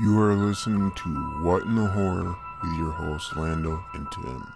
You are listening to What in the Horror with your hosts Lando and Tim.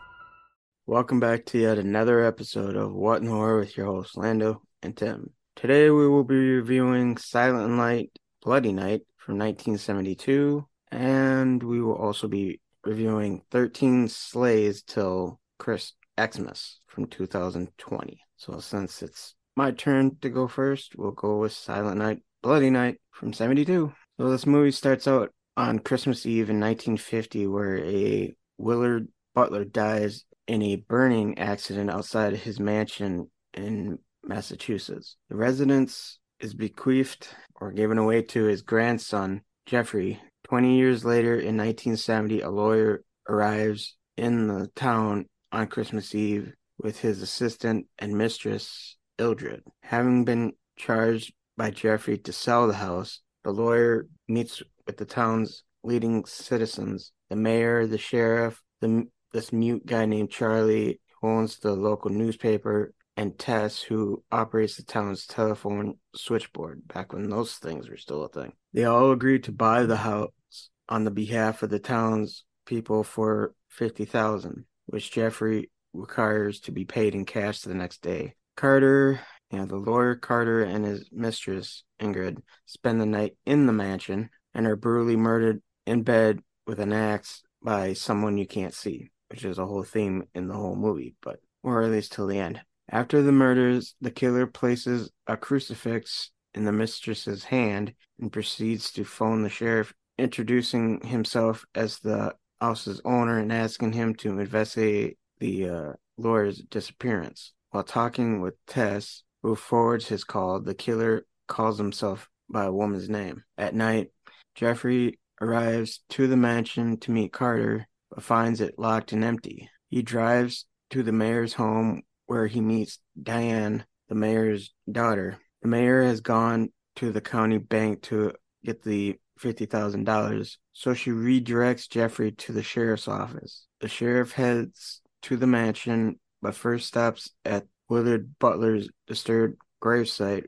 Welcome back to yet another episode of What in the Horror with your hosts Lando and Tim. Today we will be reviewing Silent Night, Bloody Night from 1972, and we will also be reviewing 13 Slays Till Chris Xmas from 2020. So since it's my turn to go first, we'll go with Silent Night, Bloody Night from 72. So this movie starts out on Christmas Eve in 1950 where a Willard Butler dies in a burning accident outside his mansion in Massachusetts. The residence is bequeathed or given away to his grandson, Jeffrey. 20 years later, in 1970, a lawyer arrives in the town on Christmas Eve with his assistant and mistress, Ildred. Having been charged by Jeffrey to sell the house, the lawyer meets with the town's leading citizens, the mayor, the sheriff, the this mute guy named Charlie who owns the local newspaper, and Tess who operates the town's telephone switchboard back when those things were still a thing. They all agreed to buy the house on the behalf of the town's people for fifty thousand, which Jeffrey requires to be paid in cash the next day. Carter, you know, the lawyer Carter and his mistress Ingrid spend the night in the mansion and are brutally murdered in bed with an axe by someone you can't see, which is a whole theme in the whole movie, but or at least till the end. After the murders, the killer places a crucifix in the mistress's hand and proceeds to phone the sheriff, introducing himself as the house's owner and asking him to investigate the uh, lawyer's disappearance. While talking with Tess, who forwards his call, the killer calls himself by a woman's name. At night, Jeffrey arrives to the mansion to meet Carter, but finds it locked and empty. He drives to the mayor's home where he meets Diane, the mayor's daughter. The mayor has gone to the county bank to get the $50,000, so she redirects Jeffrey to the sheriff's office. The sheriff heads to the mansion, but first stops at Willard Butler's disturbed gravesite,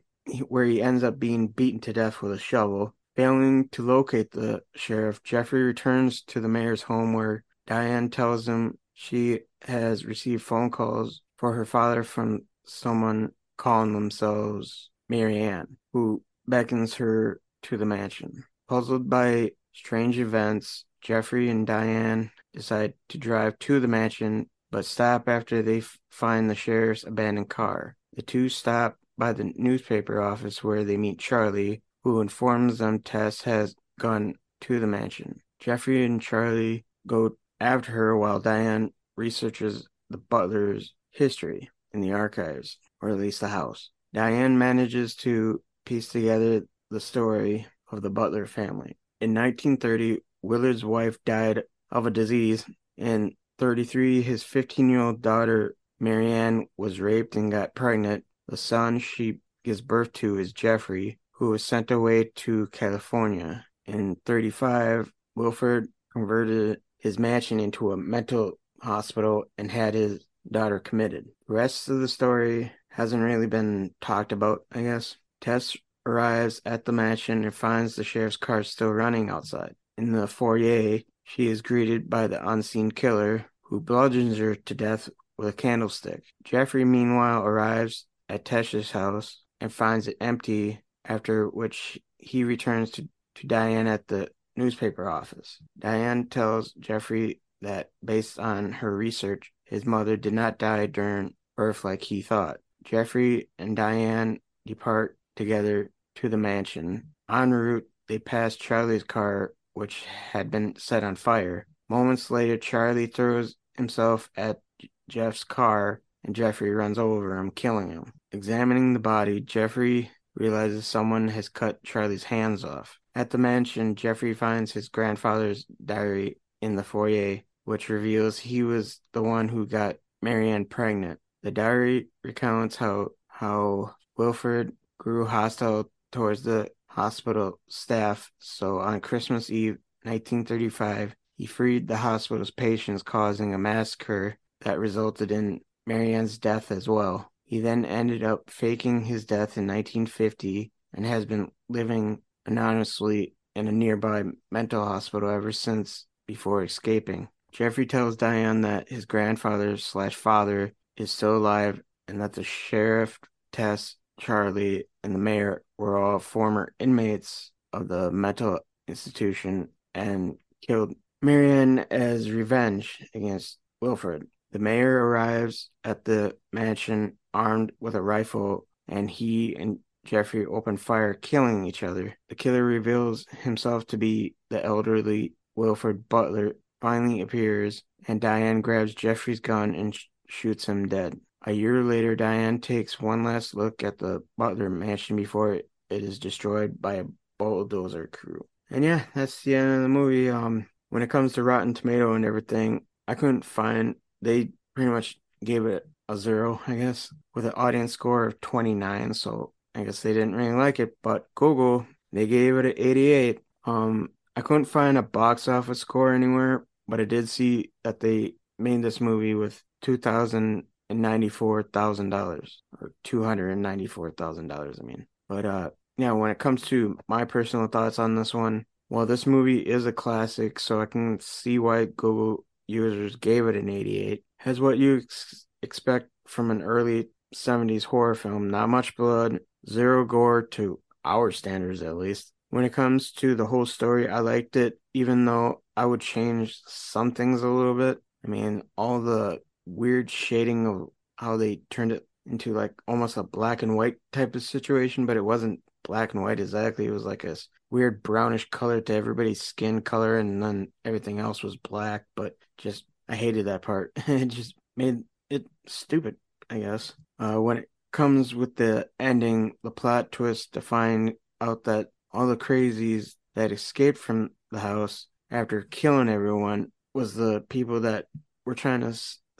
where he ends up being beaten to death with a shovel. Failing to locate the sheriff, Jeffrey returns to the mayor's home where Diane tells him she has received phone calls for her father from someone calling themselves Marianne, who beckons her to the mansion. Puzzled by strange events, Jeffrey and Diane decide to drive to the mansion, but stop after they find the sheriff's abandoned car. The two stop by the newspaper office where they meet Charlie, who informs them Tess has gone to the mansion. Jeffrey and Charlie go after her while Diane researches the butler's history in the archives, or at least the house. Diane manages to piece together the story of the Butler family. In 1930, Willard's wife died of a disease. In 33, his 15 year old daughter, Marianne, was raped and got pregnant. The son she gives birth to is Jeffrey, who was sent away to California. In 35, Wilford converted his mansion into a mental hospital and had his daughter committed. The rest of the story hasn't really been talked about, I guess. Tess arrives at the mansion and finds the sheriff's car still running outside. In the foyer, she is greeted by the unseen killer who bludgeons her to death with a candlestick. Jeffrey, meanwhile, arrives at Tess's house and finds it empty, after which he returns to, to Diane at the newspaper office. Diane tells Jeffrey that based on her research, his mother did not die during birth like he thought. Jeffrey and Diane depart together to the mansion. En route, they pass Charlie's car, which had been set on fire. Moments later, Charlie throws himself at Jeff's car and Jeffrey runs over him, killing him. Examining the body, Jeffrey realizes someone has cut Charlie's hands off. At the mansion, Jeffrey finds his grandfather's diary in the foyer, which reveals he was the one who got Marianne pregnant. The diary recounts how how Wilford grew hostile towards the hospital staff, so on Christmas Eve 1935, he freed the hospital's patients, causing a massacre that resulted in Marianne's death as well. He then ended up faking his death in 1950 and has been living anonymously in a nearby mental hospital ever since before escaping. Jeffrey tells Diane that his grandfather slash father is still alive and that the sheriff, Tess, Charlie, and the mayor were all former inmates of the mental institution and killed Marianne as revenge against Wilfred. The mayor arrives at the mansion armed with a rifle, and he and Jeffrey open fire, killing each other. The killer reveals himself to be the elderly Wilfred Butler, finally appears, and Diane grabs Jeffrey's gun and sh- shoots him dead. A year later, Diane takes one last look at the Butler mansion before it is destroyed by a bulldozer crew. And yeah, that's the end of the movie. Um, when it comes to Rotten Tomato and everything, I couldn't find. They pretty much gave it a zero, I guess, with an audience score of 29. So I guess they didn't really like it. But Google, they gave it an 88. Um, I couldn't find a box office score anywhere, but I did see that they made this movie with 2,000 and ninety four thousand dollars or two hundred and ninety four thousand dollars. I mean, but uh, yeah. When it comes to my personal thoughts on this one, well, this movie is a classic, so I can see why Google users gave it an eighty eight. Has what you ex- expect from an early seventies horror film. Not much blood, zero gore to our standards, at least. When it comes to the whole story, I liked it, even though I would change some things a little bit. I mean, all the weird shading of how they turned it into like almost a black and white type of situation, but it wasn't black and white exactly. It was like a weird brownish color to everybody's skin color, and then everything else was black. But just, I hated that part. it just made it stupid, I guess. Uh, when it comes with the ending, the plot twist to find out that all the crazies that escaped from the house after killing everyone was the people that were trying to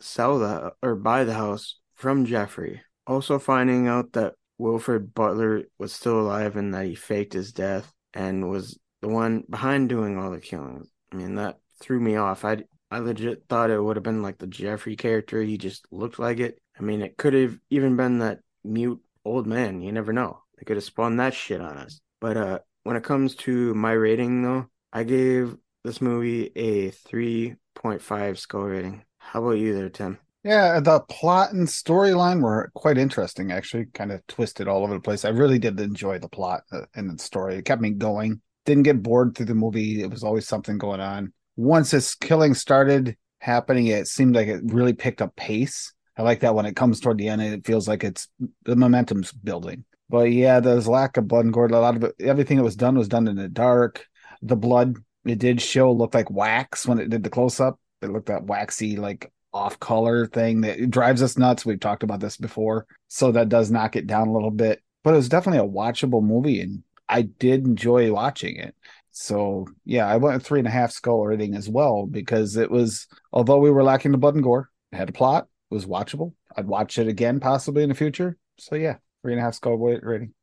sell the or buy the house from Jeffrey. Also finding out that Wilfred Butler was still alive and that he faked his death and was the one behind doing all the killings. I mean that threw me off. I I legit thought it would have been like the Jeffrey character. He just looked like it. I mean, it could have even been that mute old man. You never know. They could have spawned that shit on us. But uh, when it comes to my rating, though, I gave this movie a 3.5 score rating. How about you there, Tim? Yeah, the plot and storyline were quite interesting, actually, kind of twisted all over the place. I really did enjoy the plot uh, and the story. It kept me going. Didn't get bored through the movie. It was always something going on. Once this killing started happening, it seemed like it really picked up pace. I like that when it comes toward the end, it feels like it's the momentum's building. But yeah, there's lack of blood and gore. A lot of it, everything that was done was done in the dark. The blood it did show looked like wax when it did the close up. It looked that waxy, like off color thing that drives us nuts. We've talked about this before, so that does knock it down a little bit. But it was definitely a watchable movie, and I did enjoy watching it. So yeah, I went a three and a half skull rating as well because it was although we were lacking the blood and gore, it had a plot, it was watchable. I'd watch it again possibly in the future. So yeah, three and a half skull rating.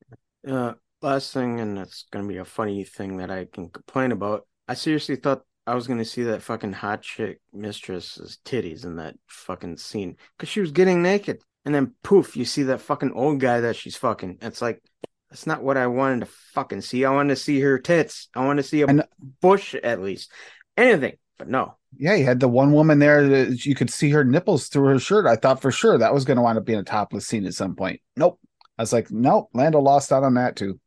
Uh, last thing, and it's gonna be a funny thing that I can complain about. I seriously thought I was gonna see that fucking hot chick mistress's titties in that fucking scene because she was getting naked, and then poof, you see that fucking old guy that she's fucking. It's like that's not what I wanted to fucking see. I wanted to see her tits. I wanted to see a And- bush at least, anything, but no. Yeah, you had the one woman there that you could see her nipples through her shirt. I thought for sure that was going to wind up being a topless scene at some point. Nope. I was like, nope. Lando lost out on that too.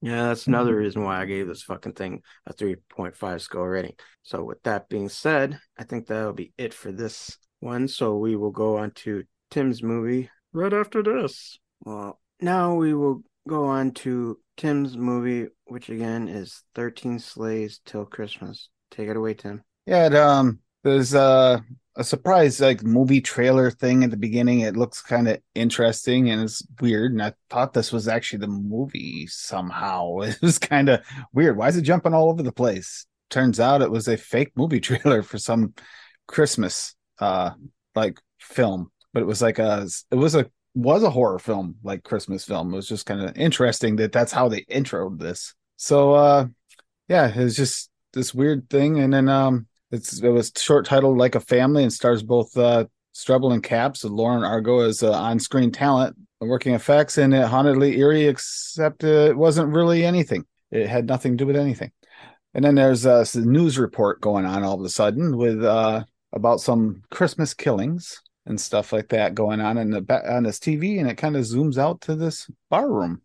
Yeah, that's another reason why I gave this fucking thing a 3.5 score rating. So, with that being said, I think that'll be it for this one. So, we will go on to Tim's movie right after this. Well, now we will go on to Tim's movie, which again is 13 Slays Till Christmas. Take it away, Tim. Yeah, it, um, there's uh, a surprise like movie trailer thing at the beginning. It looks kind of interesting and it's weird. And I thought this was actually the movie somehow. It was kind of weird. Why is it jumping all over the place? Turns out it was a fake movie trailer for some Christmas uh like film, but it was like a it was a was a horror film like Christmas film. It was just kind of interesting that that's how they introed this. So uh yeah, it's just this weird thing, and then um, it's it was short titled like a family and stars both uh and Caps and Lauren Argo as uh, on screen talent, working effects, and it hauntedly eerie, except uh, it wasn't really anything. It had nothing to do with anything. And then there's uh, a news report going on all of a sudden with uh, about some Christmas killings and stuff like that going on in the on this TV, and it kind of zooms out to this bar room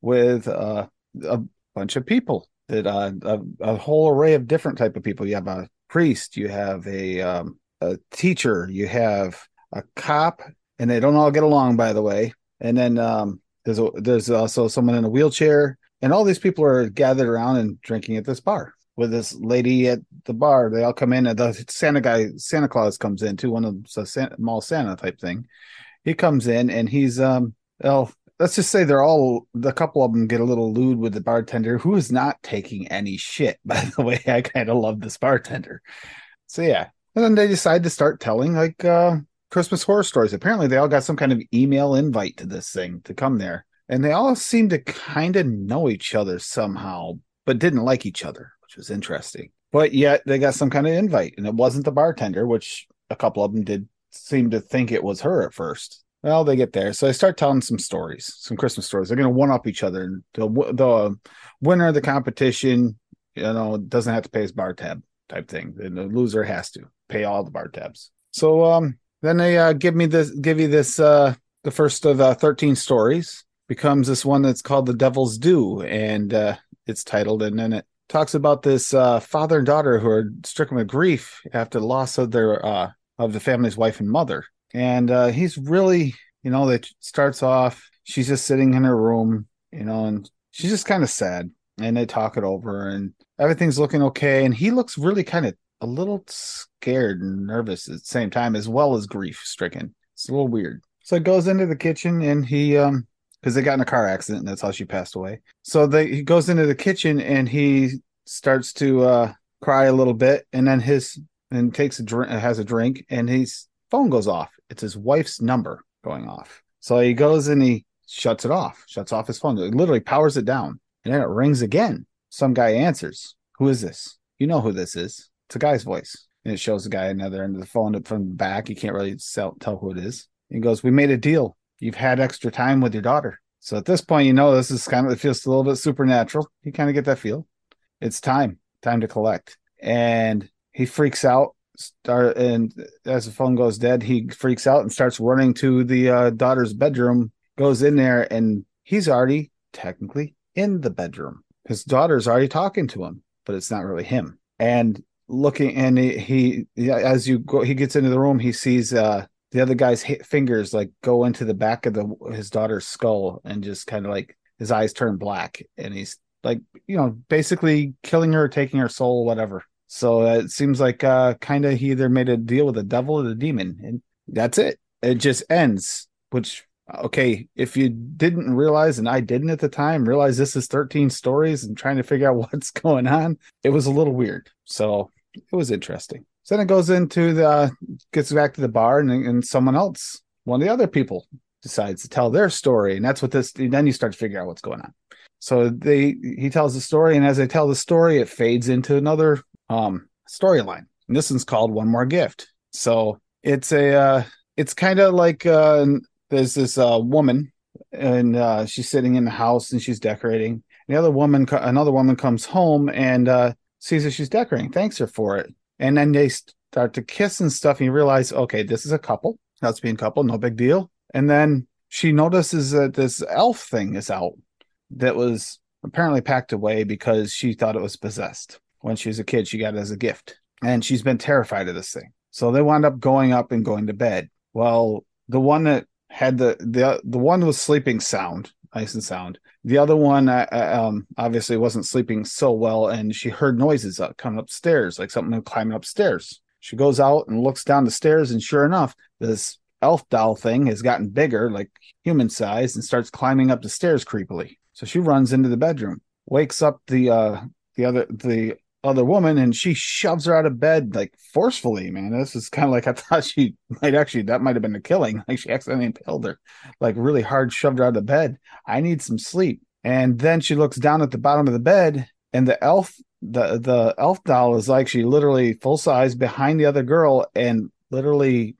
with uh, a bunch of people that uh, a, a, whole array of different type of people. You have a priest, you have a um, a teacher, you have a cop, and they don't all get along, by the way. And then um, there's a, there's also someone in a wheelchair, and all these people are gathered around and drinking at this bar with this lady at the bar. They all come in, and the Santa guy, Santa Claus, comes in too. One of them's a Santa, mall Santa type thing. He comes in, and he's um, well, let's just say they're all the couple of them get a little lewd with the bartender, who is not taking any shit. By the way, I kind of love this bartender. So yeah, and then they decide to start telling like uh Christmas horror stories. Apparently, they all got some kind of email invite to this thing to come there, and they all seem to kind of know each other somehow, but didn't like each other which was interesting. But yet they got some kind of invite, and it wasn't the bartender, which a couple of them did seem to think it was her at first. Well, they get there, so they start telling some stories, some Christmas stories. They're going to one up each other. The, the winner of the competition, you know, doesn't have to pay his bar tab type thing. And the loser has to pay all the bar tabs. So um, then they uh, give me this, give you this, uh, the first of uh, thirteen stories becomes this one that's called the Devil's Due, and uh, it's titled, and then it talks about this uh, father and daughter who are stricken with grief after the loss of their uh, of the family's wife and mother. And uh, he's really, you know, that starts off. She's just sitting in her room, you know, and she's just kind of sad. And they talk it over, and everything's looking okay. And he looks really kind of a little scared and nervous at the same time, as well as grief stricken. It's a little weird. So he goes into the kitchen and he um because they got in a car accident and that's how she passed away. So they, he goes into the kitchen and he starts to uh, cry a little bit, and then his and takes a drink, has a drink, and his phone goes off. It's his wife's number going off. So he goes and he shuts it off, shuts off his phone. It literally powers it down, and then it rings again. Some guy answers. Who is this? You know who this is. It's a guy's voice. And it shows the guy another end of the phone from the back. You can't really tell, tell who it is. He goes, We made a deal you've had extra time with your daughter. So at this point, you know this is kind of it feels a little bit supernatural. You kind of get that feel. It's time, time to collect. And he freaks out. Start and as the phone goes dead, he freaks out and starts running to the uh, daughter's bedroom. Goes in there and he's already technically in the bedroom. His daughter's already talking to him, but it's not really him. And looking, and he, he as you go, he gets into the room. He sees uh, the other guy's fingers like go into the back of the his daughter's skull and just kind of like his eyes turn black and he's like you know basically killing her taking her soul whatever so it seems like uh kind of he either made a deal with the devil or the demon and that's it it just ends which okay if you didn't realize and i didn't at the time realize this is 13 stories and trying to figure out what's going on it was a little weird so it was interesting so then it goes into the gets back to the bar, and, and someone else, one of the other people, decides to tell their story, and that's what this. Then you start to figure out what's going on. So they he tells the story, and as they tell the story, it fades into another um storyline. This one's called One More Gift. So it's a uh, it's kind of like uh, there's this uh, woman, and uh, she's sitting in the house and she's decorating. The other woman, another woman, comes home and uh, sees that she's decorating, thanks her for it and then they start to kiss and stuff and you realize okay this is a couple that's being couple no big deal and then she notices that this elf thing is out that was apparently packed away because she thought it was possessed when she was a kid she got it as a gift and she's been terrified of this thing so they wound up going up and going to bed well the one that had the the the one was sleeping sound nice and sound the other one, uh, uh, um, obviously wasn't sleeping so well, and she heard noises uh, coming upstairs, like something climbing upstairs. She goes out and looks down the stairs, and sure enough, this elf doll thing has gotten bigger, like human size, and starts climbing up the stairs creepily. So she runs into the bedroom, wakes up the uh, the other the other woman and she shoves her out of bed like forcefully man. This is kind of like i thought she might actually that might have been a killing. Like she accidentally impaled her like really hard shoved her out of bed. I need some sleep. And then she looks down at the bottom of the bed and the elf the the elf doll is like she literally full size behind the other girl and literally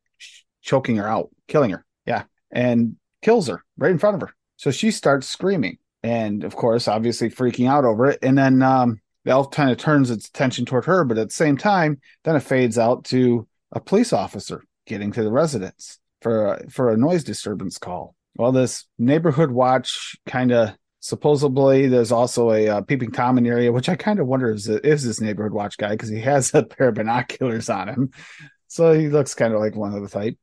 choking her out killing her. Yeah. And kills her right in front of her. So she starts screaming and of course obviously freaking out over it. And then um the elf kind of turns its attention toward her, but at the same time, then it fades out to a police officer getting to the residence for for a noise disturbance call. Well, this neighborhood watch kind of supposedly there's also a uh, peeping tom in the area, which I kind of wonder is is this neighborhood watch guy because he has a pair of binoculars on him, so he looks kind of like one of the type.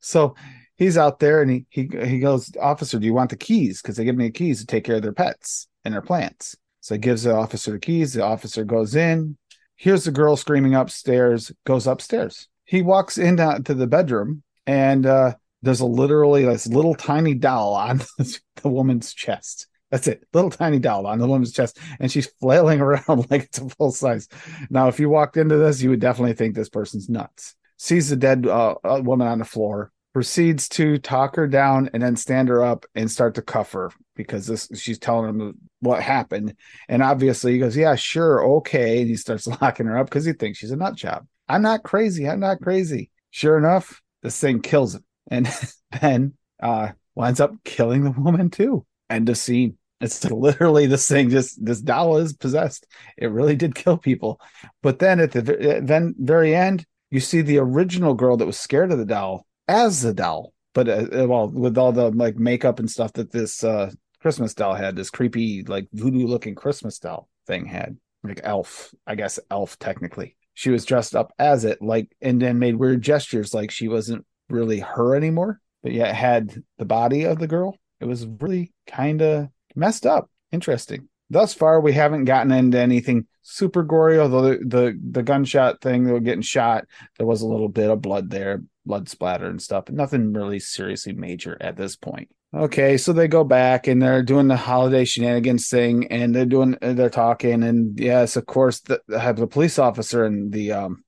So he's out there and he he he goes, officer, do you want the keys? Because they give me the keys to take care of their pets and their plants. So he gives the officer the keys. The officer goes in. Here's the girl screaming upstairs. Goes upstairs. He walks into the bedroom and uh, there's a literally this little tiny doll on the woman's chest. That's it, little tiny doll on the woman's chest, and she's flailing around like it's a full size. Now, if you walked into this, you would definitely think this person's nuts. Sees the dead uh, woman on the floor, proceeds to talk her down and then stand her up and start to cuff her because this she's telling him what happened. And obviously he goes, Yeah, sure, okay. And he starts locking her up because he thinks she's a nut job. I'm not crazy. I'm not crazy. Sure enough, this thing kills him. And then uh winds up killing the woman too. End of scene. It's literally this thing just this doll is possessed. It really did kill people. But then at the then very end, you see the original girl that was scared of the doll as the doll, but uh, uh, well, with all the like makeup and stuff that this uh, Christmas doll had, this creepy like voodoo looking Christmas doll thing had, like elf, I guess elf technically. She was dressed up as it, like, and then made weird gestures, like she wasn't really her anymore, but yet had the body of the girl. It was really kind of messed up. Interesting. Thus far, we haven't gotten into anything super gory. Although the the, the gunshot thing, they were getting shot. There was a little bit of blood there, blood splatter and stuff, but nothing really seriously major at this point. Okay, so they go back and they're doing the holiday shenanigans thing, and they're doing they're talking, and yes, of course, the, the police officer and the um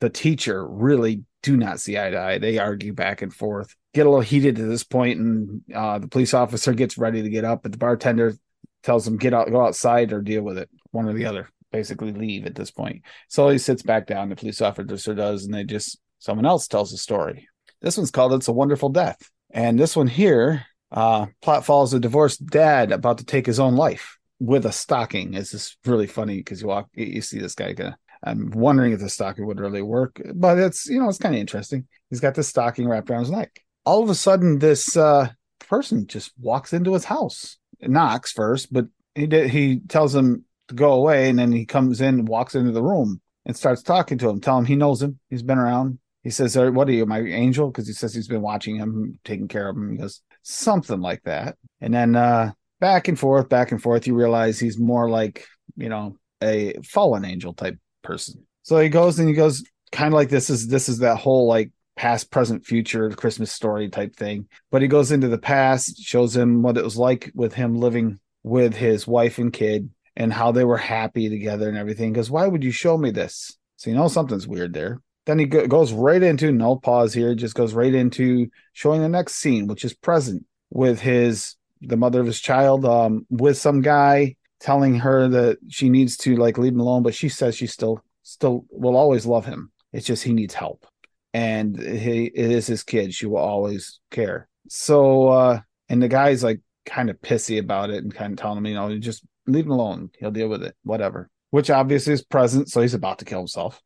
the teacher really do not see eye to eye. They argue back and forth, get a little heated at this point, and uh, the police officer gets ready to get up, but the bartender tells him get out, go outside, or deal with it, one or the other. Basically, leave at this point. So he sits back down. The police officer does, and they just someone else tells the story. This one's called It's a Wonderful Death. And this one here, uh, plot follows a divorced dad about to take his own life with a stocking. It's just really funny because you walk, you see this guy. Gonna, I'm wondering if the stocking would really work, but it's you know it's kind of interesting. He's got this stocking wrapped around his neck. All of a sudden, this uh, person just walks into his house, knocks first, but he did, he tells him to go away, and then he comes in, walks into the room, and starts talking to him. Tell him he knows him. He's been around. He says, "What are you, my angel?" Because he says he's been watching him, taking care of him. He goes something like that, and then uh, back and forth, back and forth. You realize he's more like you know a fallen angel type person. So he goes and he goes kind of like this is this is that whole like past, present, future Christmas story type thing. But he goes into the past, shows him what it was like with him living with his wife and kid and how they were happy together and everything. Because why would you show me this? So you know something's weird there. Then he go- goes right into no pause here, just goes right into showing the next scene, which is present with his the mother of his child, um, with some guy telling her that she needs to like leave him alone, but she says she still still will always love him. It's just he needs help. And he it is his kid. She will always care. So uh and the guy's like kind of pissy about it and kind of telling him, you know, just leave him alone. He'll deal with it. Whatever. Which obviously is present, so he's about to kill himself.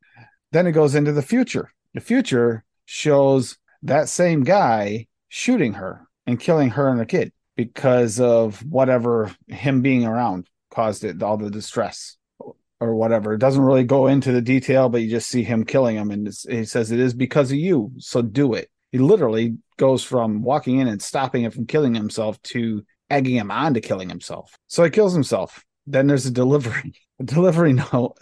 Then it goes into the future. The future shows that same guy shooting her and killing her and her kid because of whatever him being around caused it, all the distress or whatever. It doesn't really go into the detail, but you just see him killing him. And he says, It is because of you. So do it. He literally goes from walking in and stopping him from killing himself to egging him on to killing himself. So he kills himself. Then there's a delivery. A delivery note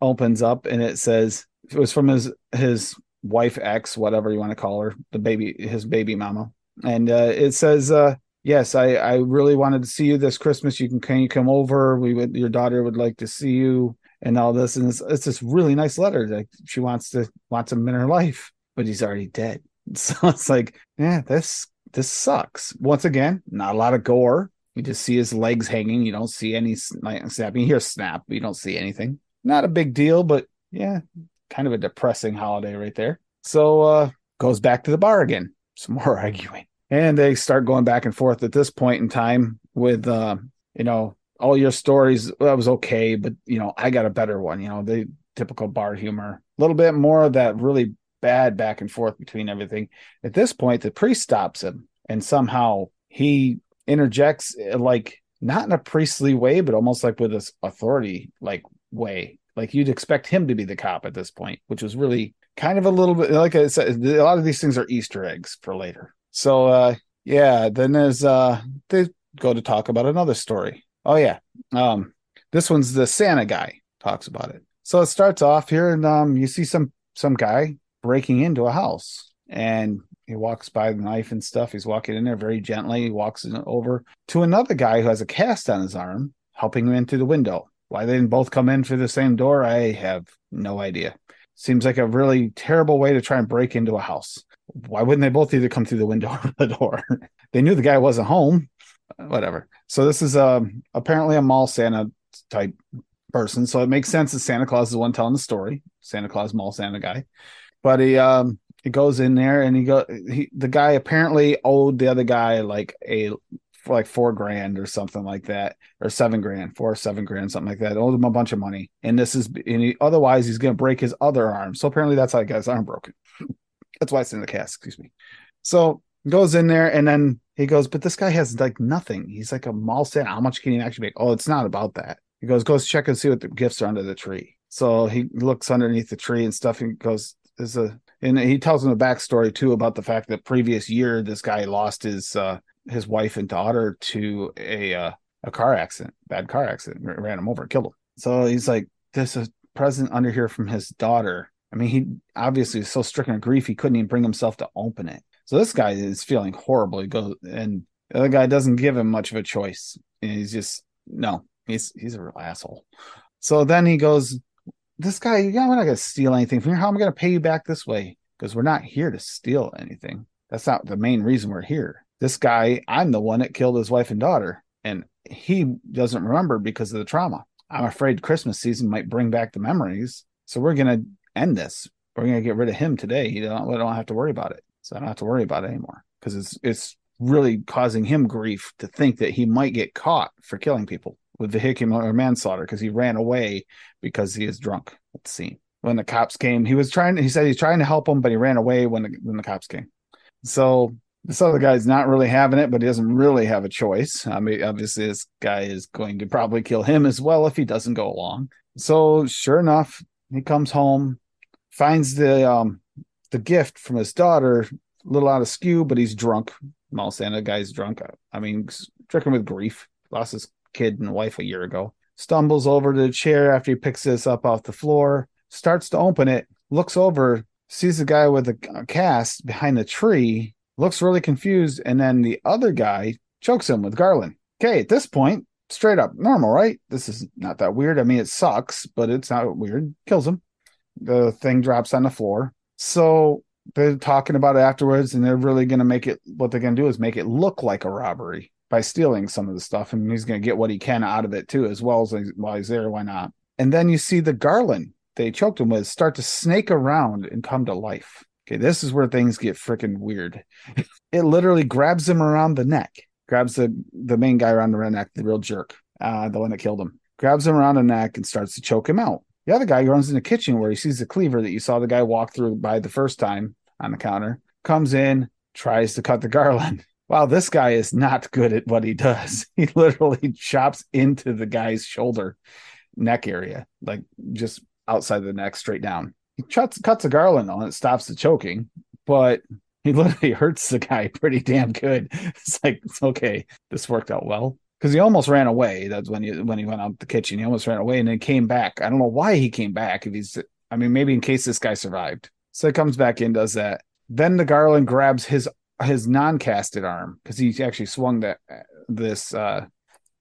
opens up and it says, it was from his his wife ex, whatever you want to call her, the baby, his baby mama, and uh, it says, uh, "Yes, I I really wanted to see you this Christmas. You can can you come over? We would your daughter would like to see you." And all this, and it's, it's this really nice letter. Like she wants to wants him in her life, but he's already dead. So it's like, yeah, this this sucks. Once again, not a lot of gore. You just see his legs hanging. You don't see any snapping. You hear snap, you don't see anything. Not a big deal, but yeah, kind of a depressing holiday right there. So uh goes back to the bar again. Some more arguing. And they start going back and forth at this point in time with uh, you know, all your stories that was okay, but you know, I got a better one. You know, the typical bar humor, a little bit more of that really bad back and forth between everything. At this point, the priest stops him and somehow he interjects uh, like not in a priestly way, but almost like with this authority like way. Like you'd expect him to be the cop at this point, which was really kind of a little bit like I said, a lot of these things are Easter eggs for later. So uh yeah, then there's uh they go to talk about another story. Oh yeah. Um this one's the Santa guy talks about it. So it starts off here and um you see some some guy breaking into a house and he walks by the knife and stuff. He's walking in there very gently. He walks over to another guy who has a cast on his arm, helping him into the window. Why they didn't both come in through the same door, I have no idea. Seems like a really terrible way to try and break into a house. Why wouldn't they both either come through the window or the door? they knew the guy wasn't home. Whatever. So this is um, apparently a mall Santa type person. So it makes sense that Santa Claus is the one telling the story. Santa Claus, mall Santa guy. But he um he goes in there and he go he the guy apparently owed the other guy like a for like four grand or something like that or seven grand four or seven grand something like that owed him a bunch of money and this is and he, otherwise he's going to break his other arm so apparently that's how he got his arm broken that's why it's in the cast excuse me. So goes in there and then he goes but this guy has like nothing. He's like a mall stand how much can he actually make? Oh it's not about that. He goes goes check and see what the gifts are under the tree. So he looks underneath the tree and stuff and goes there's a and he tells him a backstory too about the fact that previous year this guy lost his uh, his wife and daughter to a uh, a car accident, bad car accident, ran him over, killed him. So he's like, "There's a present under here from his daughter." I mean, he obviously is so stricken with grief he couldn't even bring himself to open it. So this guy is feeling horrible. He goes, and the other guy doesn't give him much of a choice. He's just no, he's he's a real asshole. So then he goes, this guy, yeah, we're not going to steal anything from you. How am I going to pay you back this way? Because we're not here to steal anything. That's not the main reason we're here. This guy, I'm the one that killed his wife and daughter, and he doesn't remember because of the trauma. I'm afraid Christmas season might bring back the memories. So we're going to end this. We're to get rid of him today. You don't, we don't have to worry about it. So I don't have to worry about it anymore because it's it's really causing him grief to think that he might get caught for killing people with vehicular manslaughter because he ran away because he is drunk at the scene. When the cops came, he was trying. He said he's trying to help him, but he ran away when the, when the cops came. So this other guy's not really having it, but he doesn't really have a choice. I mean, obviously, this guy is going to probably kill him as well if he doesn't go along. So sure enough, he comes home, finds the um the gift from his daughter, a little out of skew, but he's drunk. Mall Santa guy's drunk. I mean, stricken with grief, lost his kid and wife a year ago. Stumbles over to the chair after he picks this up off the floor, starts to open it, looks over, sees the guy with a cast behind the tree, looks really confused, and then the other guy chokes him with garland. Okay, at this point, straight up normal, right? This is not that weird. I mean, it sucks, but it's not weird. Kills him. The thing drops on the floor. So they're talking about it afterwards, and they're really going to make it. What they're going to do is make it look like a robbery by stealing some of the stuff, and he's going to get what he can out of it too, as well as while he's there. Why not? And then you see the garland they choked him with start to snake around and come to life. Okay, this is where things get freaking weird. it literally grabs him around the neck, grabs the the main guy around the neck, the real jerk, uh, the one that killed him, grabs him around the neck and starts to choke him out. The other guy runs in the kitchen where he sees the cleaver that you saw the guy walk through by the first time on the counter, comes in, tries to cut the garland wow, this guy is not good at what he does. He literally chops into the guy's shoulder neck area, like just outside the neck, straight down. He cuts cuts a garland on it, stops the choking, but he literally hurts the guy pretty damn good. It's like okay, this worked out well because he almost ran away. That's when he when he went out the kitchen. He almost ran away and then came back. I don't know why he came back. If he's, I mean, maybe in case this guy survived. So he comes back in, does that. Then the garland grabs his his non-casted arm because he actually swung that this uh,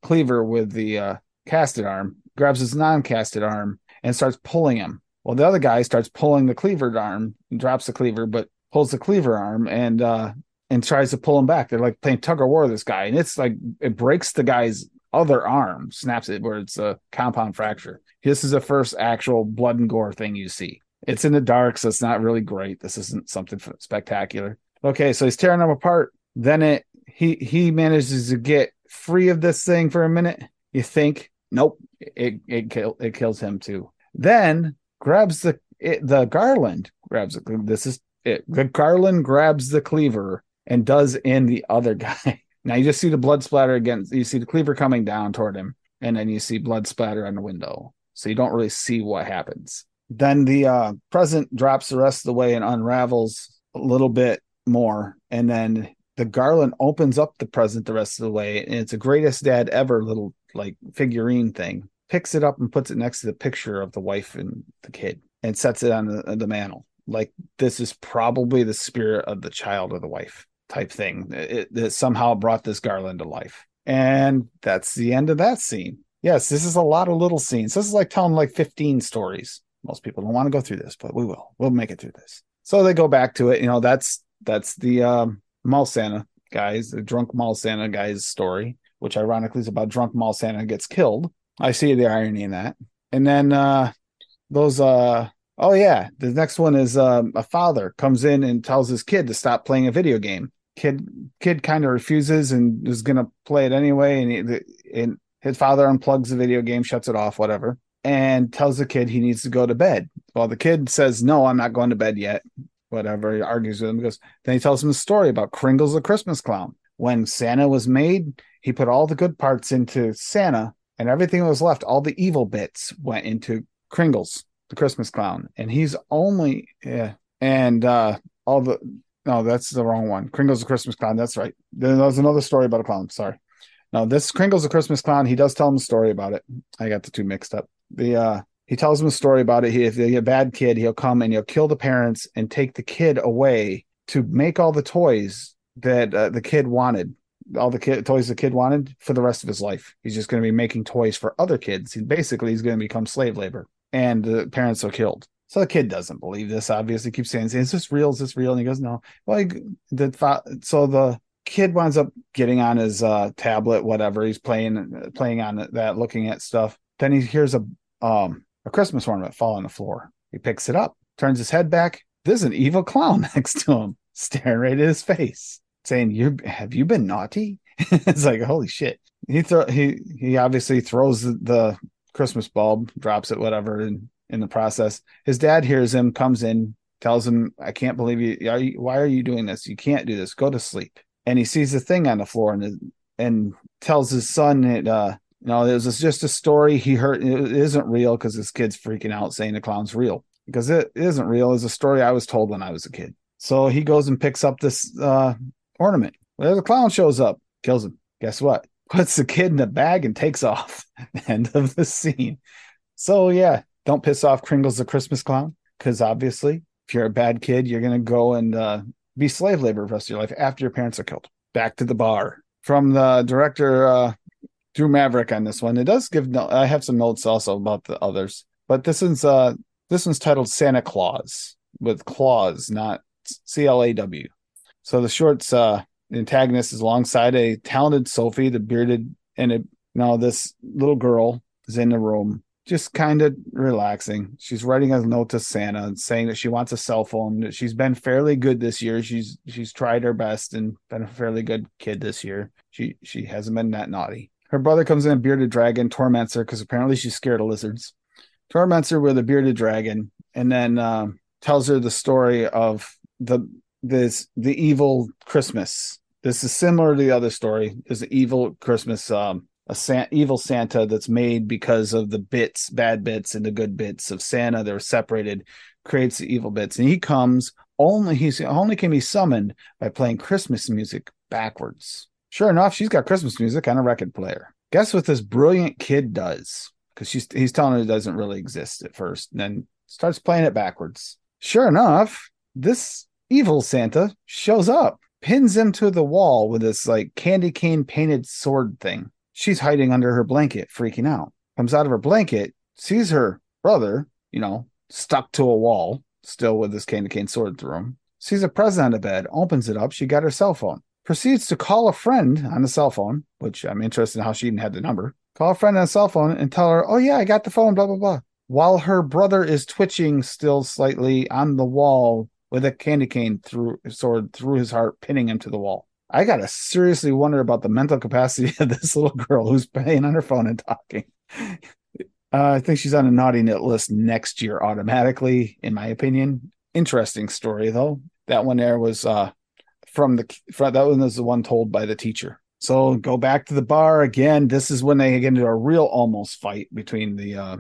cleaver with the uh, casted arm, grabs his non-casted arm and starts pulling him. Well, the other guy starts pulling the cleavered arm, drops the cleaver, but pulls the cleaver arm and uh, and tries to pull him back. They're like playing tug of war. with This guy, and it's like it breaks the guy's other arm, snaps it where it's a compound fracture. This is the first actual blood and gore thing you see. It's in the dark, so it's not really great. This isn't something spectacular. Okay, so he's tearing them apart. Then it he he manages to get free of this thing for a minute, You think, nope, it it kill, it kills him too. Then grabs the it, the garland, grabs it. This is it. The garland grabs the cleaver and does in the other guy. Now you just see the blood splatter against. You see the cleaver coming down toward him, and then you see blood splatter on the window. So you don't really see what happens. Then the uh, present drops the rest of the way and unravels a little bit more, and then the garland opens up the present the rest of the way, and it's a greatest dad ever little like figurine thing. Picks it up and puts it next to the picture of the wife and the kid, and sets it on the, the mantle. Like this is probably the spirit of the child or the wife type thing. It somehow brought this garland to life. And that's the end of that scene. Yes, this is a lot of little scenes. This is like telling like 15 stories. Most people don't want to go through this, but we will. We'll make it through this. So they go back to it. You know, that's that's the um, mall Santa guys, the drunk mall Santa guy's story, which ironically is about drunk mall Santa gets killed. I see the irony in that. And then uh those uh oh yeah, the next one is um, a father comes in and tells his kid to stop playing a video game. Kid kid kind of refuses and is to play it anyway and, he, and his father unplugs the video game shuts it off whatever and tells the kid he needs to go to bed. Well the kid says no i'm not going to bed yet whatever he argues with him because then he tells him a story about kringles the christmas clown. When santa was made he put all the good parts into santa and everything that was left all the evil bits went into kringles the christmas clown and he's only yeah and uh all the no, that's the wrong one. Kringle's a Christmas clown. That's right. There's another story about a clown. Sorry. No, this Kringle's a Christmas clown. He does tell him a story about it. I got the two mixed up. The uh he tells him a story about it. He, if he's a bad kid, he'll come and he'll kill the parents and take the kid away to make all the toys that uh, the kid wanted, all the kid toys the kid wanted for the rest of his life. He's just going to be making toys for other kids. He, basically, he's going to become slave labor, and the parents are killed. So the kid doesn't believe this. Obviously, keeps saying, "Is this real? Is this real?" And he goes, "No." He, the so the kid winds up getting on his uh, tablet, whatever. He's playing playing on that, looking at stuff. Then he hears a um a Christmas ornament fall on the floor. He picks it up, turns his head back. There's an evil clown next to him, staring right at his face, saying, "You have you been naughty?" it's like holy shit. He throw he he obviously throws the, the Christmas bulb, drops it, whatever, and in the process. His dad hears him, comes in, tells him, "I can't believe you. Are you why are you doing this? You can't do this. Go to sleep." And he sees the thing on the floor and and tells his son that uh, you know it was just a story he heard. It isn't real because this kid's freaking out saying the clown's real because it isn't real. It's a story I was told when I was a kid. So he goes and picks up this uh, ornament. Well, the clown shows up, kills him. Guess what? Puts the kid in the bag and takes off. End of the scene. So yeah, don't piss off Kringles the Christmas clown because obviously, if you're a bad kid, you're going to go and uh, be slave labor the rest of your life after your parents are killed. Back to the bar from the director uh, Drew Maverick on this one. It does give. No- I have some notes also about the others, but this one's uh, this one's titled Santa Claus with claws, not C L A W. So the short's uh, the antagonist is alongside a talented Sophie, the bearded, and it, now this little girl is in the room just kind of relaxing. She's writing a note to Santa saying that she wants a cell phone. She's been fairly good this year. She's she's tried her best and been a fairly good kid this year. She she hasn't been that naughty. Her brother comes in a bearded dragon, torments her because apparently she's scared of lizards. Torments her with a bearded dragon, and then uh, tells her the story of the this the evil Christmas. This is similar to the other story. There's an evil Christmas um, a San- evil Santa that's made because of the bits, bad bits, and the good bits of Santa. They're separated, creates the evil bits, and he comes only. He's only can be summoned by playing Christmas music backwards. Sure enough, she's got Christmas music on a record player. Guess what this brilliant kid does? Because she's he's telling her it doesn't really exist at first, and then starts playing it backwards. Sure enough, this evil Santa shows up, pins him to the wall with this like candy cane painted sword thing she's hiding under her blanket, freaking out. Comes out of her blanket, sees her brother, you know, stuck to a wall, still with this candy cane sword through him. Sees a present on the bed, opens it up. She got her cell phone. Proceeds to call a friend on the cell phone, which I'm interested in how she even had the number. Call a friend on the cell phone and tell her, oh, yeah, I got the phone, blah, blah, blah. While her brother is twitching still slightly on the wall with a candy cane through sword through his heart, pinning him to the wall. I gotta seriously wonder about the mental capacity of this little girl who's playing on her phone and talking. Uh, I think she's on a naughty knit list next year automatically, in my opinion. Interesting story though. That one there was uh, from the from, that one was the one told by the teacher. So go back to the bar again. This is when they get into a real almost fight between the uh,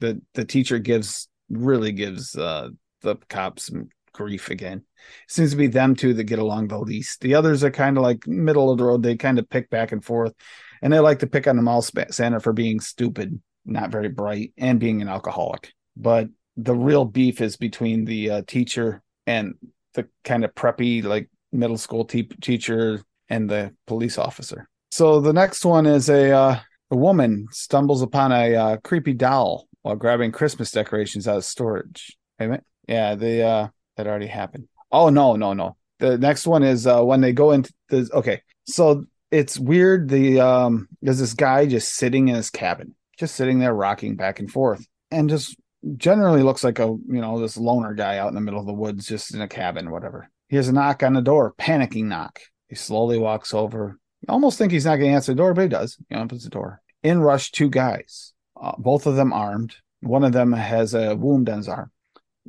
the the teacher gives really gives uh, the cops some grief again. It seems to be them two that get along the least. The others are kind of like middle of the road. They kind of pick back and forth, and they like to pick on the mouse Santa for being stupid, not very bright, and being an alcoholic. But the real beef is between the uh, teacher and the kind of preppy like middle school te- teacher and the police officer. So the next one is a uh, a woman stumbles upon a uh, creepy doll while grabbing Christmas decorations out of storage. Wait a minute. Yeah, the uh, that already happened. Oh no, no, no. The next one is uh, when they go into the okay. So it's weird. The um, there's this guy just sitting in his cabin, just sitting there rocking back and forth, and just generally looks like a you know this loner guy out in the middle of the woods, just in a cabin, whatever. He hears a knock on the door, panicking knock. He slowly walks over. You almost think he's not going to answer the door, but he does. He opens the door. In rush two guys, uh, both of them armed. One of them has a wound on his arm.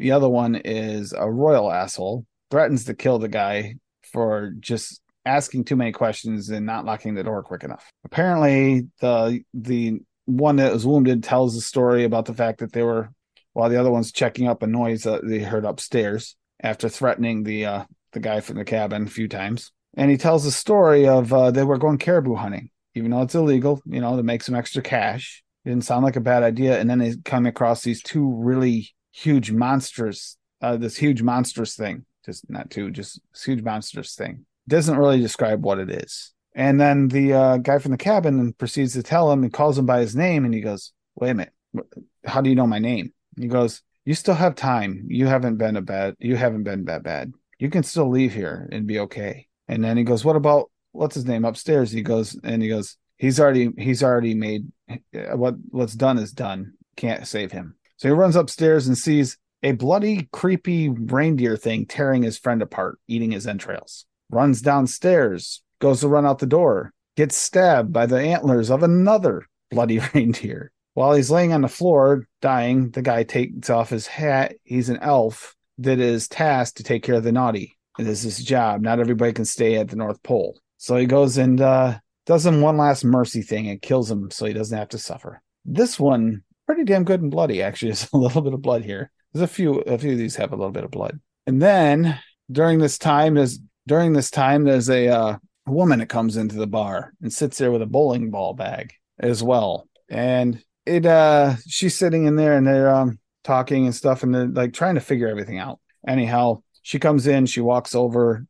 The other one is a royal asshole, threatens to kill the guy for just asking too many questions and not locking the door quick enough. Apparently, the the one that was wounded tells the story about the fact that they were while the other one's checking up a noise that they heard upstairs after threatening the uh, the guy from the cabin a few times. And he tells the story of uh, they were going caribou hunting, even though it's illegal, you know, to make some extra cash. It didn't sound like a bad idea. And then they come across these two really huge monsters, uh, this huge monstrous thing, just not two, just huge monstrous thing. Doesn't really describe what it is. And then the uh, guy from the cabin proceeds to tell him and calls him by his name. And he goes, Wait a minute, how do you know my name? He goes, You still have time. You haven't been a bad, you haven't been that bad. You can still leave here and be okay. And then he goes, What about what's his name upstairs? He goes, and he goes, He's already, he's already made what, what's done is done. Can't save him. So he runs upstairs and sees a bloody, creepy reindeer thing tearing his friend apart, eating his entrails. Runs downstairs, goes to run out the door, gets stabbed by the antlers of another bloody reindeer. While he's laying on the floor, dying, the guy takes off his hat. He's an elf that is tasked to take care of the naughty. It is his job. Not everybody can stay at the North Pole. So he goes and uh, does him one last mercy thing and kills him so he doesn't have to suffer. This one pretty damn good and bloody. Actually, there's a little bit of blood here. There's a few, a few of these have a little bit of blood. And then during this time, there's during this time, there's a uh, woman that comes into the bar and sits there with a bowling ball bag as well. And it, uh, she's sitting in there and they're um, talking and stuff, and they're like trying to figure everything out. Anyhow, she comes in, she walks over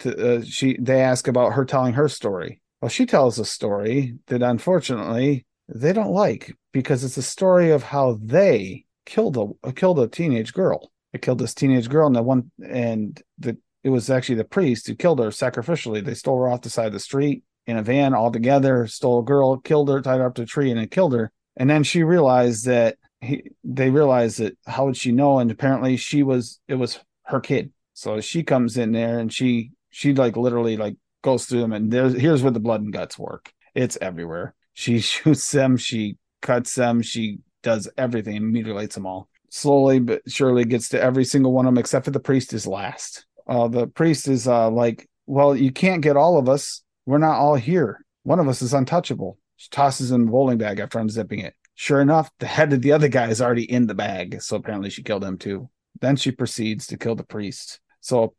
to, uh, she, they ask about her telling her story. Well, she tells a story that unfortunately they don't like because it's a story of how they killed a killed a teenage girl. They killed this teenage girl, and the one and the it was actually the priest who killed her sacrificially. They stole her off the side of the street in a van all together, stole a girl, killed her, tied her up to a tree, and then killed her. And then she realized that he, they realized that how would she know? And apparently she was it was her kid. So she comes in there and she she like literally like goes through them and there's here's where the blood and guts work. It's everywhere. She shoots them, she cuts them, she does everything mutilates them all. Slowly but surely gets to every single one of them except for the priest is last. Uh, the priest is uh, like, well, you can't get all of us. We're not all here. One of us is untouchable. She tosses in the bowling bag after unzipping it. Sure enough, the head of the other guy is already in the bag. So apparently she killed him too. Then she proceeds to kill the priest. So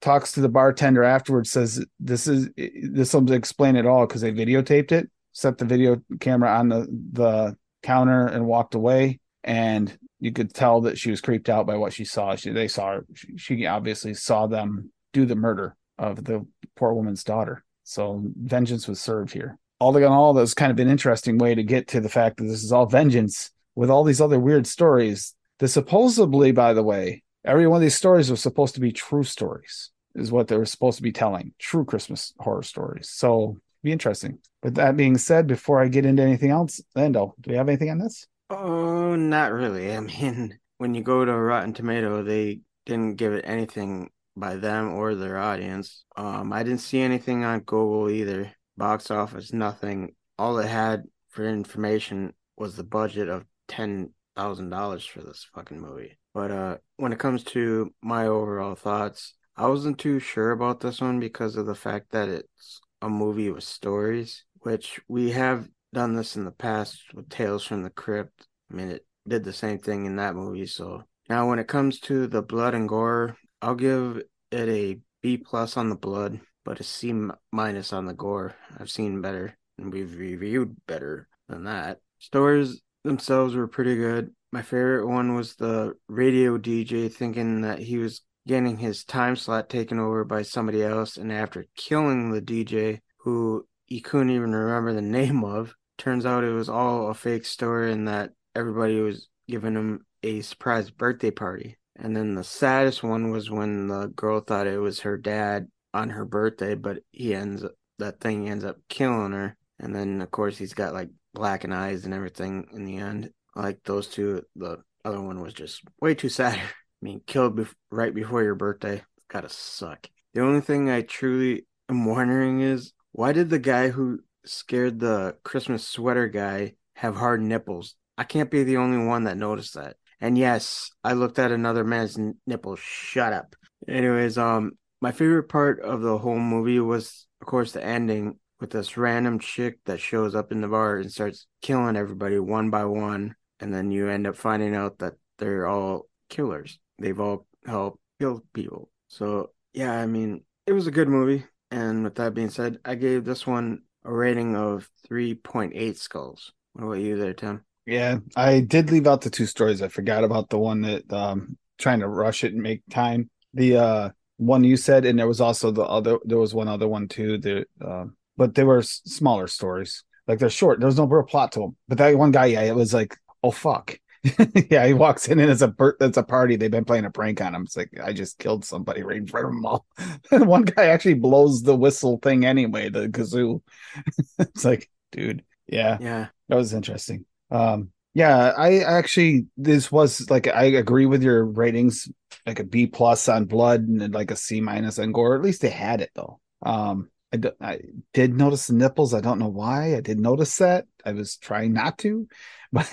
talks to the bartender afterwards, says this is this will explain it all because they videotaped it set the video camera on the, the counter and walked away. And you could tell that she was creeped out by what she saw. She, they saw her. She, she obviously saw them do the murder of the poor woman's daughter. So vengeance was served here. All in all, that was kind of an interesting way to get to the fact that this is all vengeance with all these other weird stories. The supposedly, by the way, every one of these stories was supposed to be true stories, is what they were supposed to be telling, true Christmas horror stories. So be interesting. With that being said, before I get into anything else, Lando, do you have anything on this? Oh, not really. I mean, when you go to Rotten Tomato, they didn't give it anything by them or their audience. Um, I didn't see anything on Google either. Box office, nothing. All it had for information was the budget of ten thousand dollars for this fucking movie. But uh, when it comes to my overall thoughts, I wasn't too sure about this one because of the fact that it's a movie with stories, which we have done this in the past with Tales from the Crypt. I mean, it did the same thing in that movie. So now, when it comes to the blood and gore, I'll give it a B plus on the blood, but a C minus on the gore. I've seen better, and we've reviewed better than that. Stories themselves were pretty good. My favorite one was the radio DJ thinking that he was getting his time slot taken over by somebody else, and after killing the DJ, who he couldn't even remember the name of, turns out it was all a fake story and that everybody was giving him a surprise birthday party. And then the saddest one was when the girl thought it was her dad on her birthday, but he ends up, that thing ends up killing her. And then of course he's got like blackened eyes and everything in the end. Like those two, the other one was just way too sad. Mean, killed right before your birthday. Gotta suck. The only thing I truly am wondering is why did the guy who scared the Christmas sweater guy have hard nipples? I can't be the only one that noticed that. And yes, I looked at another man's n- nipples. Shut up. Anyways, um, my favorite part of the whole movie was, of course, the ending with this random chick that shows up in the bar and starts killing everybody one by one, and then you end up finding out that they're all killers. They've all helped kill people. So yeah, I mean, it was a good movie. And with that being said, I gave this one a rating of 3.8 skulls. What about you there, Tim? Yeah, I did leave out the two stories. I forgot about the one that um trying to rush it and make time. The uh one you said, and there was also the other. There was one other one too. The uh, but they were s- smaller stories. Like they're short. There was no real plot to them. But that one guy, yeah, it was like, oh fuck. yeah, he walks in and it's a it's a party. They've been playing a prank on him. It's like I just killed somebody right in front of them all. and one guy actually blows the whistle thing anyway, the kazoo. it's like, dude, yeah, Yeah. that was interesting. Um, yeah, I actually this was like I agree with your ratings, like a B plus on blood and like a C minus on gore. At least they had it though. Um, I, d- I did notice the nipples. I don't know why I did notice that. I was trying not to, but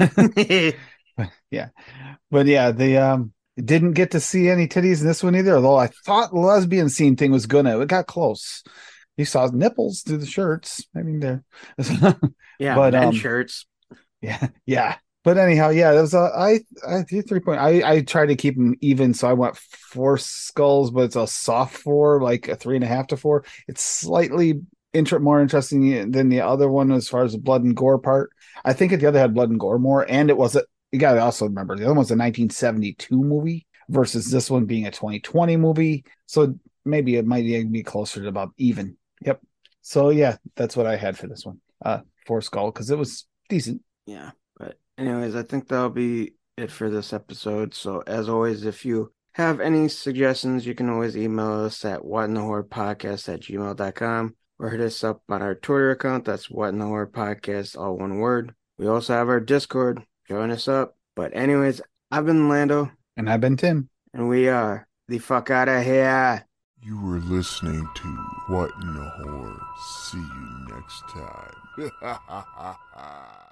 yeah, but yeah, they um didn't get to see any titties in this one either. Although I thought the lesbian scene thing was gonna, it got close. You saw nipples through the shirts. I mean, there. yeah, But, um, shirts. Yeah, yeah. But anyhow, yeah, there was a I I did three point. I I tried to keep them even, so I went four skulls, but it's a soft four, like a three and a half to four. It's slightly inter- more interesting than the other one as far as the blood and gore part. I think the other had blood and gore more, and it was a. You got to also remember the other one's a 1972 movie versus this one being a 2020 movie, so maybe it might be closer to about even. Yep. So yeah, that's what I had for this one. Uh, four skull because it was decent. Yeah. But anyways, I think that'll be it for this episode. So as always, if you have any suggestions, you can always email us at whatinthehorrorpodcast at gmail.com or hit us up on our Twitter account. That's what in the horror podcast, all one word. We also have our Discord. Join us up. But anyways, I've been Lando, And I've been Tim. and we are the fuck out of here. You were listening to What in the Horror. See you next time.